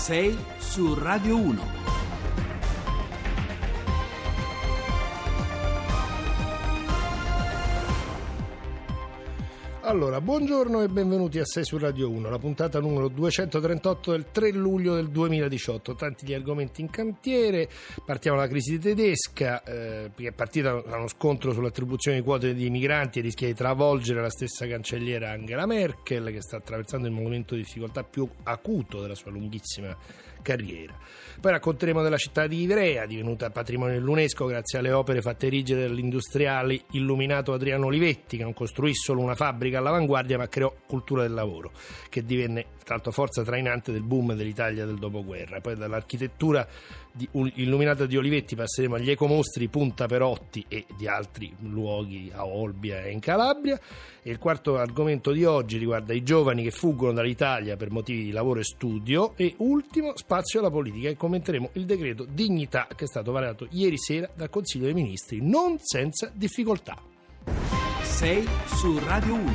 6 su Radio 1. Allora, buongiorno e benvenuti a 6 su Radio 1, la puntata numero 238 del 3 luglio del 2018. Tanti gli argomenti in cantiere. Partiamo dalla crisi tedesca, eh, che è partita da uno scontro sull'attribuzione di quote di migranti e rischia di travolgere la stessa cancelliera Angela Merkel, che sta attraversando il momento di difficoltà più acuto della sua lunghissima carriera. Poi racconteremo della città di Ivrea, divenuta patrimonio dell'UNESCO grazie alle opere fatte rigide dall'industriale illuminato Adriano Olivetti, che non costruì solo una fabbrica all'avanguardia, ma creò cultura del lavoro, che divenne l'altro forza trainante del boom dell'Italia del dopoguerra. Poi dall'architettura di, illuminata di Olivetti passeremo agli ecomostri Punta Perotti e di altri luoghi a Olbia e in Calabria. E il quarto argomento di oggi riguarda i giovani che fuggono dall'Italia per motivi di lavoro e studio. E ultimo, spazio alla politica e commenteremo il decreto Dignità che è stato varato ieri sera dal Consiglio dei Ministri, non senza difficoltà. 6 su Radio 1.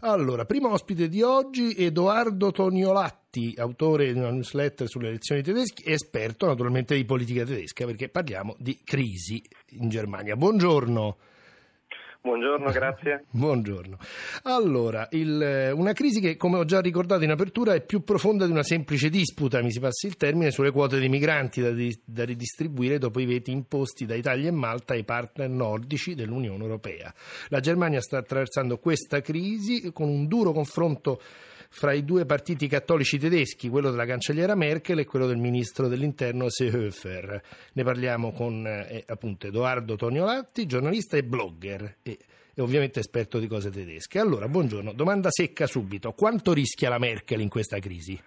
Allora, primo ospite di oggi, Edoardo Toniolatti, autore di una newsletter sulle elezioni tedesche, esperto naturalmente di politica tedesca, perché parliamo di crisi in Germania. Buongiorno. Buongiorno, grazie. Buongiorno. Allora, il, una crisi che, come ho già ricordato in apertura, è più profonda di una semplice disputa, mi si passi il termine, sulle quote di migranti da, da ridistribuire dopo i veti imposti da Italia e Malta ai partner nordici dell'Unione Europea. La Germania sta attraversando questa crisi con un duro confronto fra i due partiti cattolici tedeschi, quello della cancelliera Merkel e quello del ministro dell'interno Seehofer. Ne parliamo con eh, appunto Edoardo Toniolatti, giornalista e blogger e, e ovviamente esperto di cose tedesche. Allora, buongiorno, domanda secca subito. Quanto rischia la Merkel in questa crisi?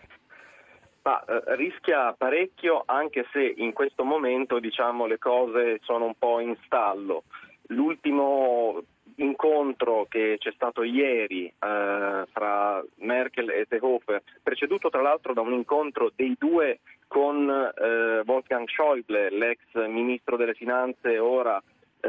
Ma, eh, rischia parecchio anche se in questo momento diciamo, le cose sono un po' in stallo. L'ultimo incontro che c'è stato ieri eh, fra Merkel e Seehofer, preceduto tra l'altro da un incontro dei due con eh, Wolfgang Schäuble, l'ex ministro delle finanze, ora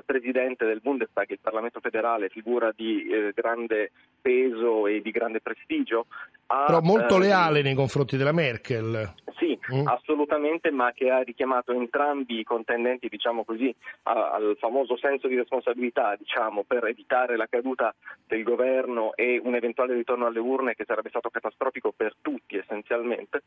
presidente del Bundestag, il Parlamento federale, figura di eh, grande peso e di grande prestigio. Ha, Però molto ehm, leale nei confronti della Merkel. Sì, mm. assolutamente, ma che ha richiamato entrambi i contendenti, diciamo così, a, al famoso senso di responsabilità, diciamo, per evitare la caduta del governo e un eventuale ritorno alle urne che sarebbe stato catastrofico per tutti essenzialmente.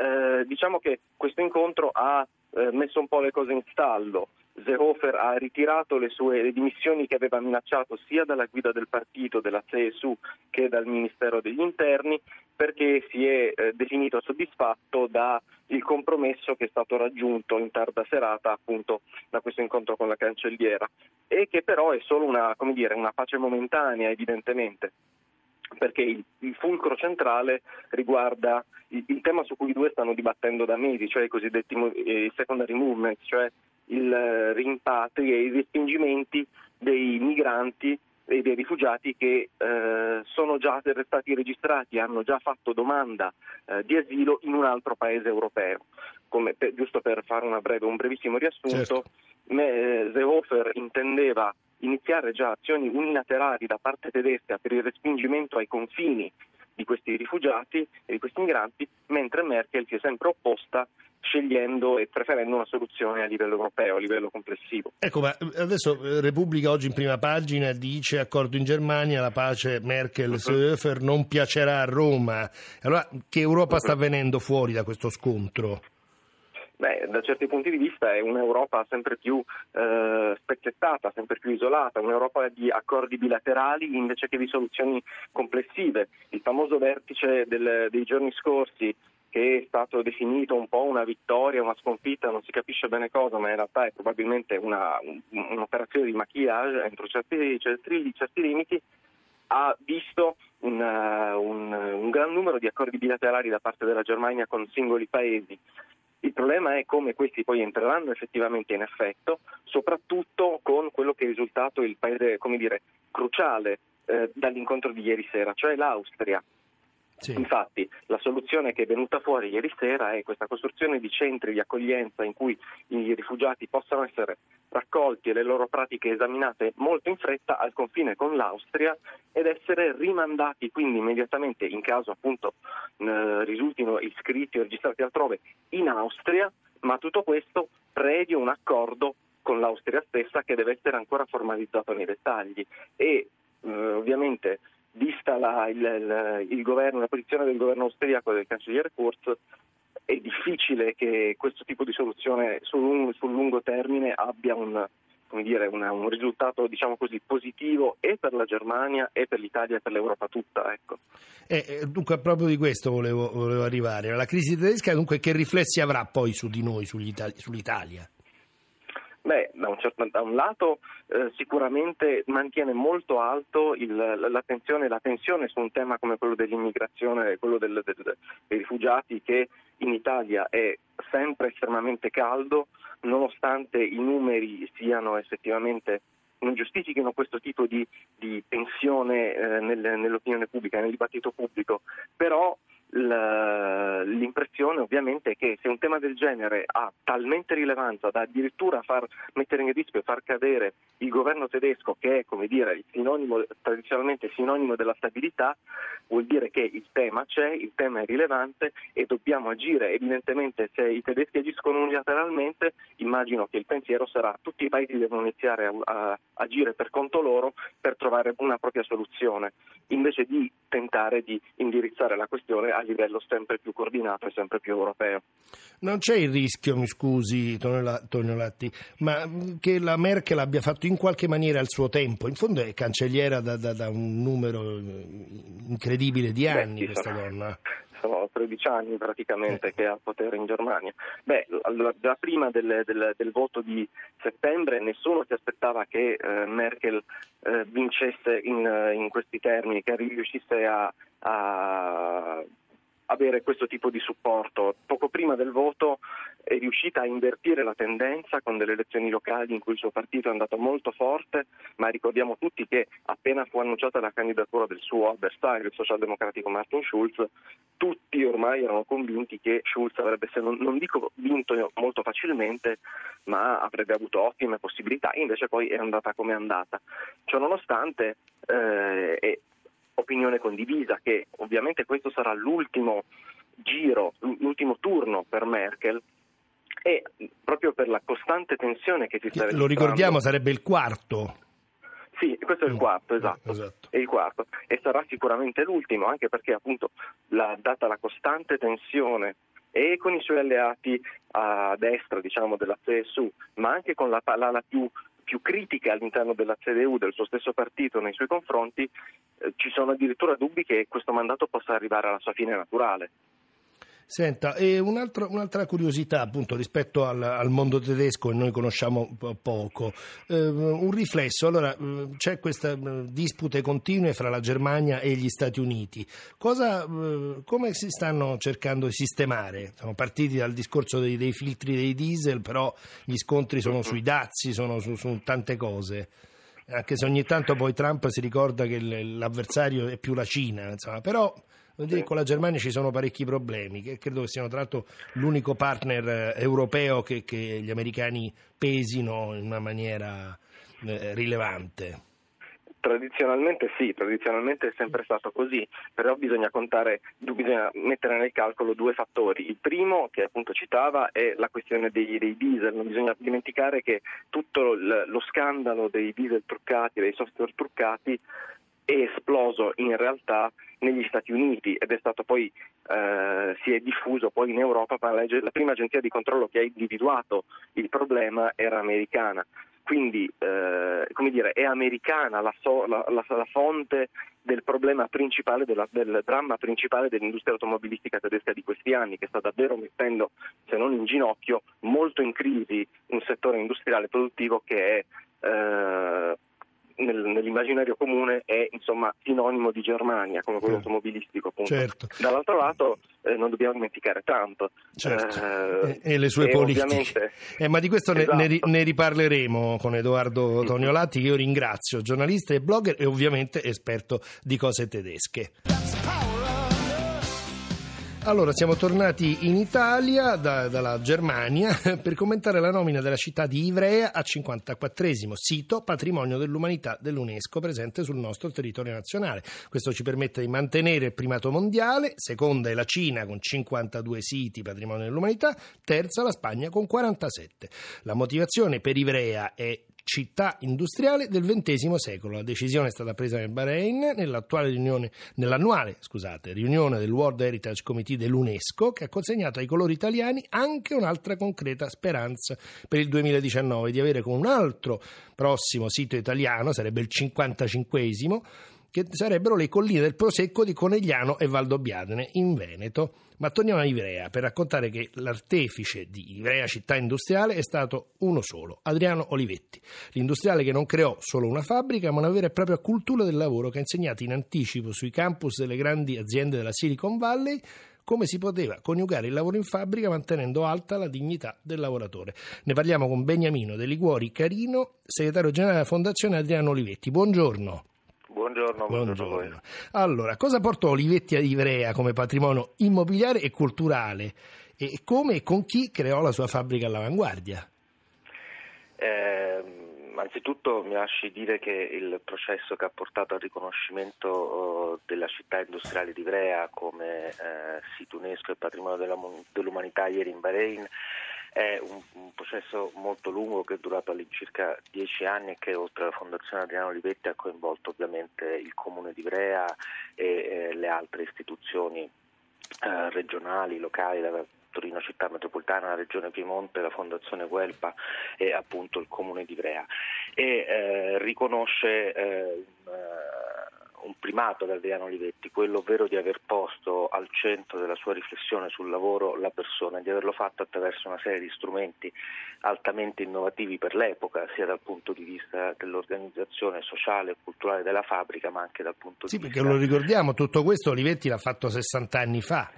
Eh, diciamo che questo incontro ha eh, messo un po' le cose in stallo. Seehofer ha ritirato le sue le dimissioni che aveva minacciato sia dalla guida del partito, della CSU, che dal Ministero degli Interni, perché si è eh, definito soddisfatto dal compromesso che è stato raggiunto in tarda serata appunto da questo incontro con la cancelliera e che però è solo una, dire, una pace momentanea evidentemente perché il, il, fulcro centrale riguarda il, il, tema su cui i due stanno dibattendo da mesi, cioè i cosiddetti eh, secondary movements, cioè il eh, rimpatri e i respingimenti dei migranti e dei rifugiati che eh, sono già stati registrati, hanno già fatto domanda eh, di asilo in un altro paese europeo. Come, per, giusto per fare breve, un brevissimo riassunto, certo. me, Seehofer intendeva iniziare già azioni unilaterali da parte tedesca per il respingimento ai confini di questi rifugiati e di questi migranti, mentre Merkel si è sempre opposta scegliendo e preferendo una soluzione a livello europeo, a livello complessivo. Ecco, ma adesso eh, Repubblica oggi in prima pagina dice accordo in Germania, la pace Merkel-Söfer uh-huh. non piacerà a Roma. Allora, che Europa sta venendo fuori da questo scontro? Beh, da certi punti di vista è un'Europa sempre più eh, spezzettata, sempre più isolata, un'Europa di accordi bilaterali invece che di soluzioni complessive. Il famoso vertice del, dei giorni scorsi che è stato definito un po' una vittoria, una sconfitta, non si capisce bene cosa, ma in realtà è probabilmente una, un'operazione di maquillage entro certi, certi, certi limiti, ha visto un, un, un gran numero di accordi bilaterali da parte della Germania con singoli paesi il problema è come questi poi entreranno effettivamente in effetto, soprattutto con quello che è risultato il paese, come dire, cruciale eh, dall'incontro di ieri sera, cioè l'Austria. Sì. Infatti la soluzione che è venuta fuori ieri sera è questa costruzione di centri di accoglienza in cui i rifugiati possano essere raccolti e le loro pratiche esaminate molto in fretta al confine con l'Austria ed essere rimandati quindi immediatamente in caso appunto risultino iscritti o registrati altrove in Austria, ma tutto questo previo un accordo con l'Austria stessa che deve essere ancora formalizzato nei dettagli e eh, ovviamente vista la, il, il, il governo, la posizione del governo austriaco e del cancelliere Kurz, è difficile che questo tipo di soluzione sul, sul lungo termine abbia un, dire, una, un risultato diciamo così, positivo e per la Germania e per l'Italia e per l'Europa tutta. Ecco. Eh, dunque proprio di questo volevo, volevo, arrivare. La crisi tedesca dunque che riflessi avrà poi su di noi, sull'Italia? Beh, da un, certo, da un lato eh, sicuramente mantiene molto alto il, l'attenzione e la tensione su un tema come quello dell'immigrazione, quello del, del, dei rifugiati che in Italia è sempre estremamente caldo, nonostante i numeri siano effettivamente non giustifichino questo tipo di, di tensione eh, nel, nell'opinione pubblica, nel dibattito pubblico, però l'impressione ovviamente è che se un tema del genere ha talmente rilevanza da addirittura far mettere in rischio e far cadere il governo tedesco, che è come dire sinonimo, tradizionalmente sinonimo della stabilità, vuol dire che il tema c'è, il tema è rilevante e dobbiamo agire. Evidentemente se i tedeschi agiscono unilateralmente, immagino che il pensiero sarà tutti i paesi devono iniziare a, a agire per conto loro per trovare una propria soluzione, invece di tentare di indirizzare la questione a livello sempre più coordinato e sempre più europeo. Non c'è il rischio, mi scusi Tonio Latti, ma che la Merkel abbia fatto in qualche maniera il suo tempo, in fondo è cancelliera da, da, da un numero incredibile di anni Beh, questa sono, donna. Sono 13 anni praticamente eh. che ha potere in Germania. Beh, già prima del, del, del, voto di settembre nessuno si aspettava che eh, Merkel eh, vincesse in, in, questi termini, che riuscisse a, a avere questo tipo di supporto. Poco prima del voto è riuscita a invertire la tendenza con delle elezioni locali in cui il suo partito è andato molto forte, ma ricordiamo tutti che appena fu annunciata la candidatura del suo avversario, il socialdemocratico Martin Schulz, tutti ormai erano convinti che Schulz avrebbe, se non, non dico vinto molto facilmente, ma avrebbe avuto ottime possibilità, invece poi è andata come è andata. Ciononostante eh, opinione condivisa che ovviamente questo sarà l'ultimo giro, l'ultimo turno per Merkel e proprio per la costante tensione che si sta Lo ricordiamo, sarebbe il quarto. Sì, questo è il mm. quarto, esatto. esatto. È il quarto. E sarà sicuramente l'ultimo, anche perché appunto la, data la costante tensione e con i suoi alleati a destra, diciamo, della CSU, ma anche con la, la, la più più critica all'interno della CDU, del suo stesso partito nei suoi confronti, eh, ci sono addirittura dubbi che questo mandato possa arrivare alla sua fine naturale. Senta, un'altra, un'altra curiosità appunto rispetto al, al, mondo tedesco e noi conosciamo poco, eh, un riflesso, allora eh, c'è questa eh, dispute continue fra la Germania e gli Stati Uniti, Cosa, eh, come si stanno cercando di sistemare? Siamo partiti dal discorso dei, dei filtri dei diesel, però gli scontri sono sui dazi, sono su, su tante cose anche se ogni tanto poi Trump si ricorda che l'avversario è più la Cina, insomma, però sì. con la Germania ci sono parecchi problemi, che credo che siano tra l'altro l'unico partner eh, europeo che, che gli americani pesino in una maniera eh, rilevante. Tradizionalmente sì, tradizionalmente è sempre stato così, però bisogna, contare, bisogna mettere nel calcolo due fattori. Il primo, che appunto citava, è la questione dei, dei diesel. Non bisogna dimenticare che tutto lo scandalo dei diesel truccati, dei software truccati, è esploso in realtà negli Stati Uniti ed è stato poi eh, si è diffuso poi in Europa, la prima agenzia di controllo che ha individuato il problema era americana. Quindi eh, come dire, è americana la, so, la, la, la, fonte del problema principale, della, del dramma principale dell'industria automobilistica tedesca di questi anni, che sta davvero mettendo, se non in ginocchio, molto in crisi un settore industriale produttivo che è eh, nel, nell'immaginario comune è insomma, sinonimo di Germania come quello automobilistico. Appunto. Certo. Dall'altro lato eh, non dobbiamo dimenticare Trump certo. eh, e, e, le sue e politiche. Eh, ma di questo esatto. ne, ne, riparleremo con Edoardo Toniolatti, che io ringrazio, giornalista e blogger e ovviamente esperto di cose tedesche. Allora, siamo tornati in Italia da, dalla Germania per commentare la nomina della città di Ivrea a 54 sito patrimonio dell'umanità dell'UNESCO presente sul nostro territorio nazionale. Questo ci permette di mantenere il primato mondiale, seconda è la Cina con 52 siti patrimonio dell'umanità, terza la Spagna con 47. La motivazione per Ivrea è città industriale del XX secolo. La decisione è stata presa nel Bahrain riunione, nell'annuale scusate, riunione del World Heritage Committee dell'UNESCO che ha consegnato ai colori italiani anche un'altra concreta speranza per il 2019 di avere con un altro prossimo sito italiano, sarebbe il 55esimo, che sarebbero le colline del Prosecco di Conegliano e Valdobbiadene in Veneto. Ma torniamo a Ivrea per raccontare che l'artefice di Ivrea città industriale è stato uno solo, Adriano Olivetti, l'industriale che non creò solo una fabbrica ma una vera e propria cultura del lavoro che ha insegnato in anticipo sui campus delle grandi aziende della Silicon Valley come si poteva coniugare il lavoro in fabbrica mantenendo alta la dignità del lavoratore. Ne parliamo con Beniamino De Liguori Carino, segretario generale della Fondazione Adriano Olivetti. Buongiorno. Buongiorno, buongiorno. Allora, cosa portò Olivetti a Ivrea come patrimonio immobiliare e culturale e come e con chi creò la sua fabbrica all'avanguardia? Eh, anzitutto mi lasci dire che il processo che ha portato al riconoscimento oh, della città industriale di Ivrea come eh, sito UNESCO e patrimonio dell'umanità ieri in Bahrain è un, un, processo molto lungo che è durato all'incirca dieci anni e che oltre alla Fondazione Adriano Olivetti ha coinvolto ovviamente il Comune di Ivrea e eh, le altre istituzioni eh, regionali, locali, la Torino Città Metropolitana, la Regione Piemonte, la Fondazione Guelpa e appunto il Comune di Ivrea e eh, riconosce eh, un, un primato da Adriano Olivetti, quello ovvero di aver posto al centro della sua riflessione sul lavoro la persona e di averlo fatto attraverso una serie di strumenti altamente innovativi per l'epoca, sia dal punto di vista dell'organizzazione sociale e culturale della fabbrica, ma anche dal punto sì, di vista... Sì, perché lo ricordiamo, tutto questo Olivetti l'ha fatto 60 anni fa.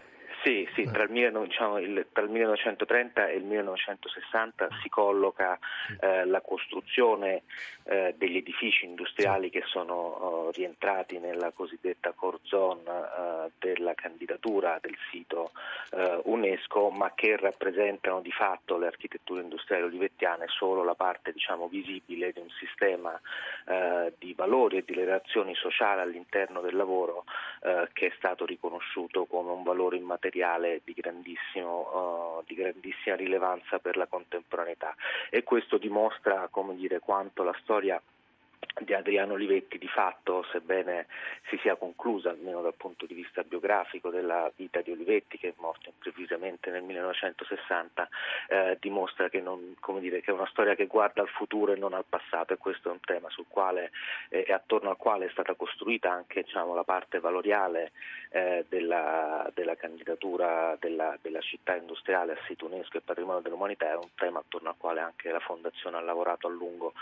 Sì, sì, tra il, diciamo, il, tra il, 1930 e il 1960 si colloca eh, la costruzione eh, degli edifici industriali che sono oh, rientrati nella cosiddetta core zone eh, della candidatura del sito eh, UNESCO, ma che rappresentano di fatto le architetture industriali olivettiane solo la parte diciamo, visibile di un sistema eh, di valori e di relazioni sociali all'interno del lavoro eh, che è stato riconosciuto come un valore immateriale materiale di, uh, di grandissima rilevanza per la contemporaneità. E questo dimostra dire, quanto la storia di Adriano Olivetti di fatto, sebbene si sia conclusa, almeno dal punto di vista biografico, della vita di Olivetti, che è morto improvvisamente nel 1960, eh, dimostra che, non, dire, che, è una storia che guarda al futuro e non al passato e questo è un tema sul quale eh, attorno al quale è stata costruita anche diciamo, la parte valoriale eh, della, della, candidatura della, della, città industriale a sito UNESCO e patrimonio dell'umanità, è un tema attorno al quale anche la Fondazione ha lavorato a lungo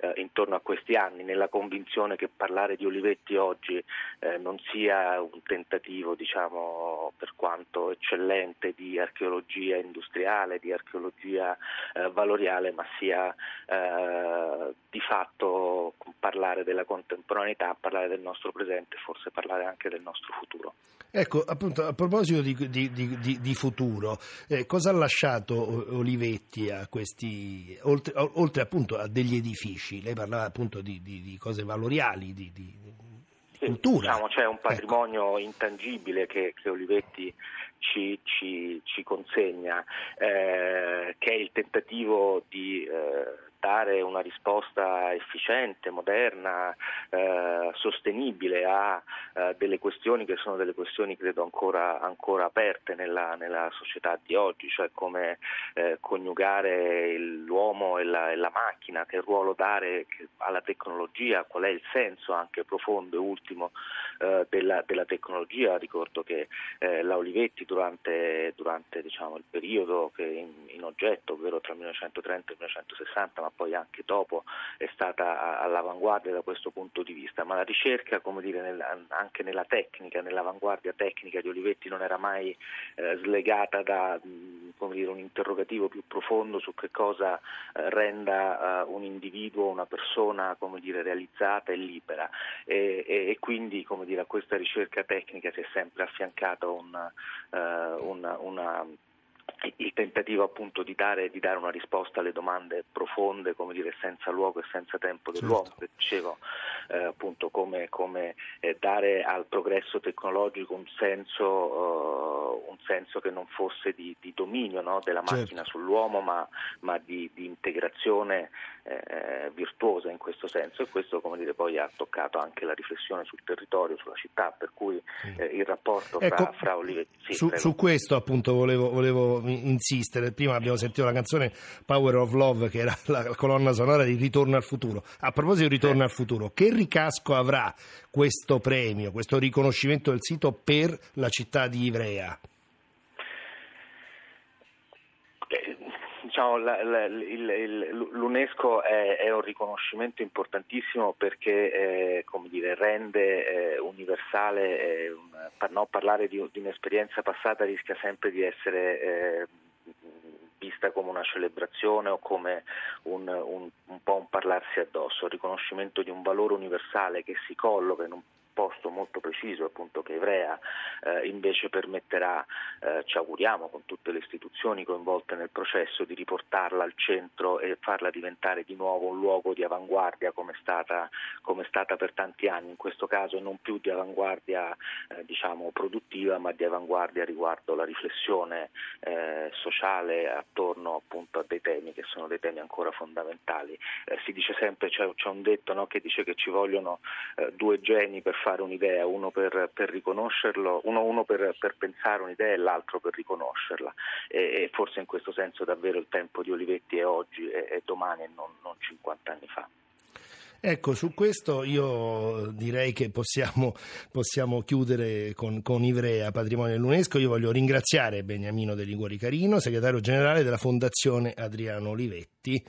eh, intorno a questi anni anni nella convinzione che parlare di Olivetti oggi eh, non sia un tentativo, diciamo, per quanto eccellente, di archeologia industriale, di archeologia eh, valoriale, ma sia eh, di fatto parlare della contemporaneità, parlare del nostro presente, forse parlare anche del nostro futuro. Ecco, appunto, a proposito di, di, di, di futuro, eh, cosa ha lasciato Olivetti a questi, oltre, oltre, appunto a degli edifici? Lei parlava appunto di, cose valoriali, di, sì, cultura. Diciamo, c'è un ecco. patrimonio ecco. intangibile che, che Olivetti ci, ci, ci consegna, eh, che è il tentativo di... Eh, dare una risposta efficiente, moderna, eh, sostenibile a eh, delle questioni che sono delle questioni credo ancora, ancora aperte nella, nella, società di oggi, cioè come eh, coniugare l'uomo e la, e la, macchina, che ruolo dare alla tecnologia, qual è il senso anche profondo e ultimo eh, della, della, tecnologia. Ricordo che eh, la Olivetti durante, durante diciamo, il periodo in, in oggetto, ovvero tra il 1930 e il 1960, ma poi anche dopo è stata all'avanguardia da questo punto di vista, ma la ricerca dire, nel, anche nella tecnica, nell'avanguardia tecnica di Olivetti non era mai eh, slegata da, dire, un interrogativo più profondo su che cosa eh, renda uh, un individuo, una persona dire, realizzata e libera. E, e, e quindi a questa ricerca tecnica si è sempre affiancata una, uh, una, una il tentativo appunto di dare, di dare, una risposta alle domande profonde, come dire, senza luogo e senza tempo dell'uomo, certo. dicevo eh, appunto come, come eh, dare al progresso tecnologico un senso, uh, un senso che non fosse di, di dominio no? della certo. macchina certo. sull'uomo, ma, ma di, di, integrazione eh, virtuosa in questo senso e questo come dire, poi ha toccato anche la riflessione sul territorio, sulla città, per cui eh, il rapporto ecco, fra, fra Olivetti. Sì, su, su, questo appunto volevo, volevo insistere. Prima abbiamo sentito la canzone Power of Love, che era la colonna sonora di Ritorno al futuro. A proposito di Ritorno al futuro, che ricasco avrà questo premio, questo riconoscimento del sito per la città di Ivrea? Diciamo, L'UNESCO è, un riconoscimento importantissimo perché eh, dire, rende eh, universale, eh, per non parlare di, un'esperienza passata rischia sempre di essere vista come una celebrazione o come un, un, un po' un parlarsi addosso, il riconoscimento di un valore universale che si colloca in un posto molto preciso appunto che Ivrea eh, invece permetterà, eh, ci auguriamo con tutte le istituzioni coinvolte nel processo, di riportarla al centro e farla diventare di nuovo un luogo di avanguardia come è stata, come è stata per tanti anni, in questo caso non più di avanguardia eh, diciamo, produttiva ma di avanguardia riguardo la riflessione eh, sociale attorno appunto a dei temi che sono dei temi ancora fondamentali. Eh, si dice sempre, c'è, c'è un detto no, che dice che ci vogliono eh, due geni per fare fare un'idea, uno per, per riconoscerlo, uno, uno per, per, pensare un'idea e l'altro per riconoscerla. E, e, forse in questo senso davvero il tempo di Olivetti è oggi e, e domani e non, non 50 anni fa. Ecco, su questo io direi che possiamo, possiamo chiudere con, con, Ivrea, patrimonio dell'UNESCO. Io voglio ringraziare Beniamino De Liguori Carino, segretario generale della Fondazione Adriano Olivetti.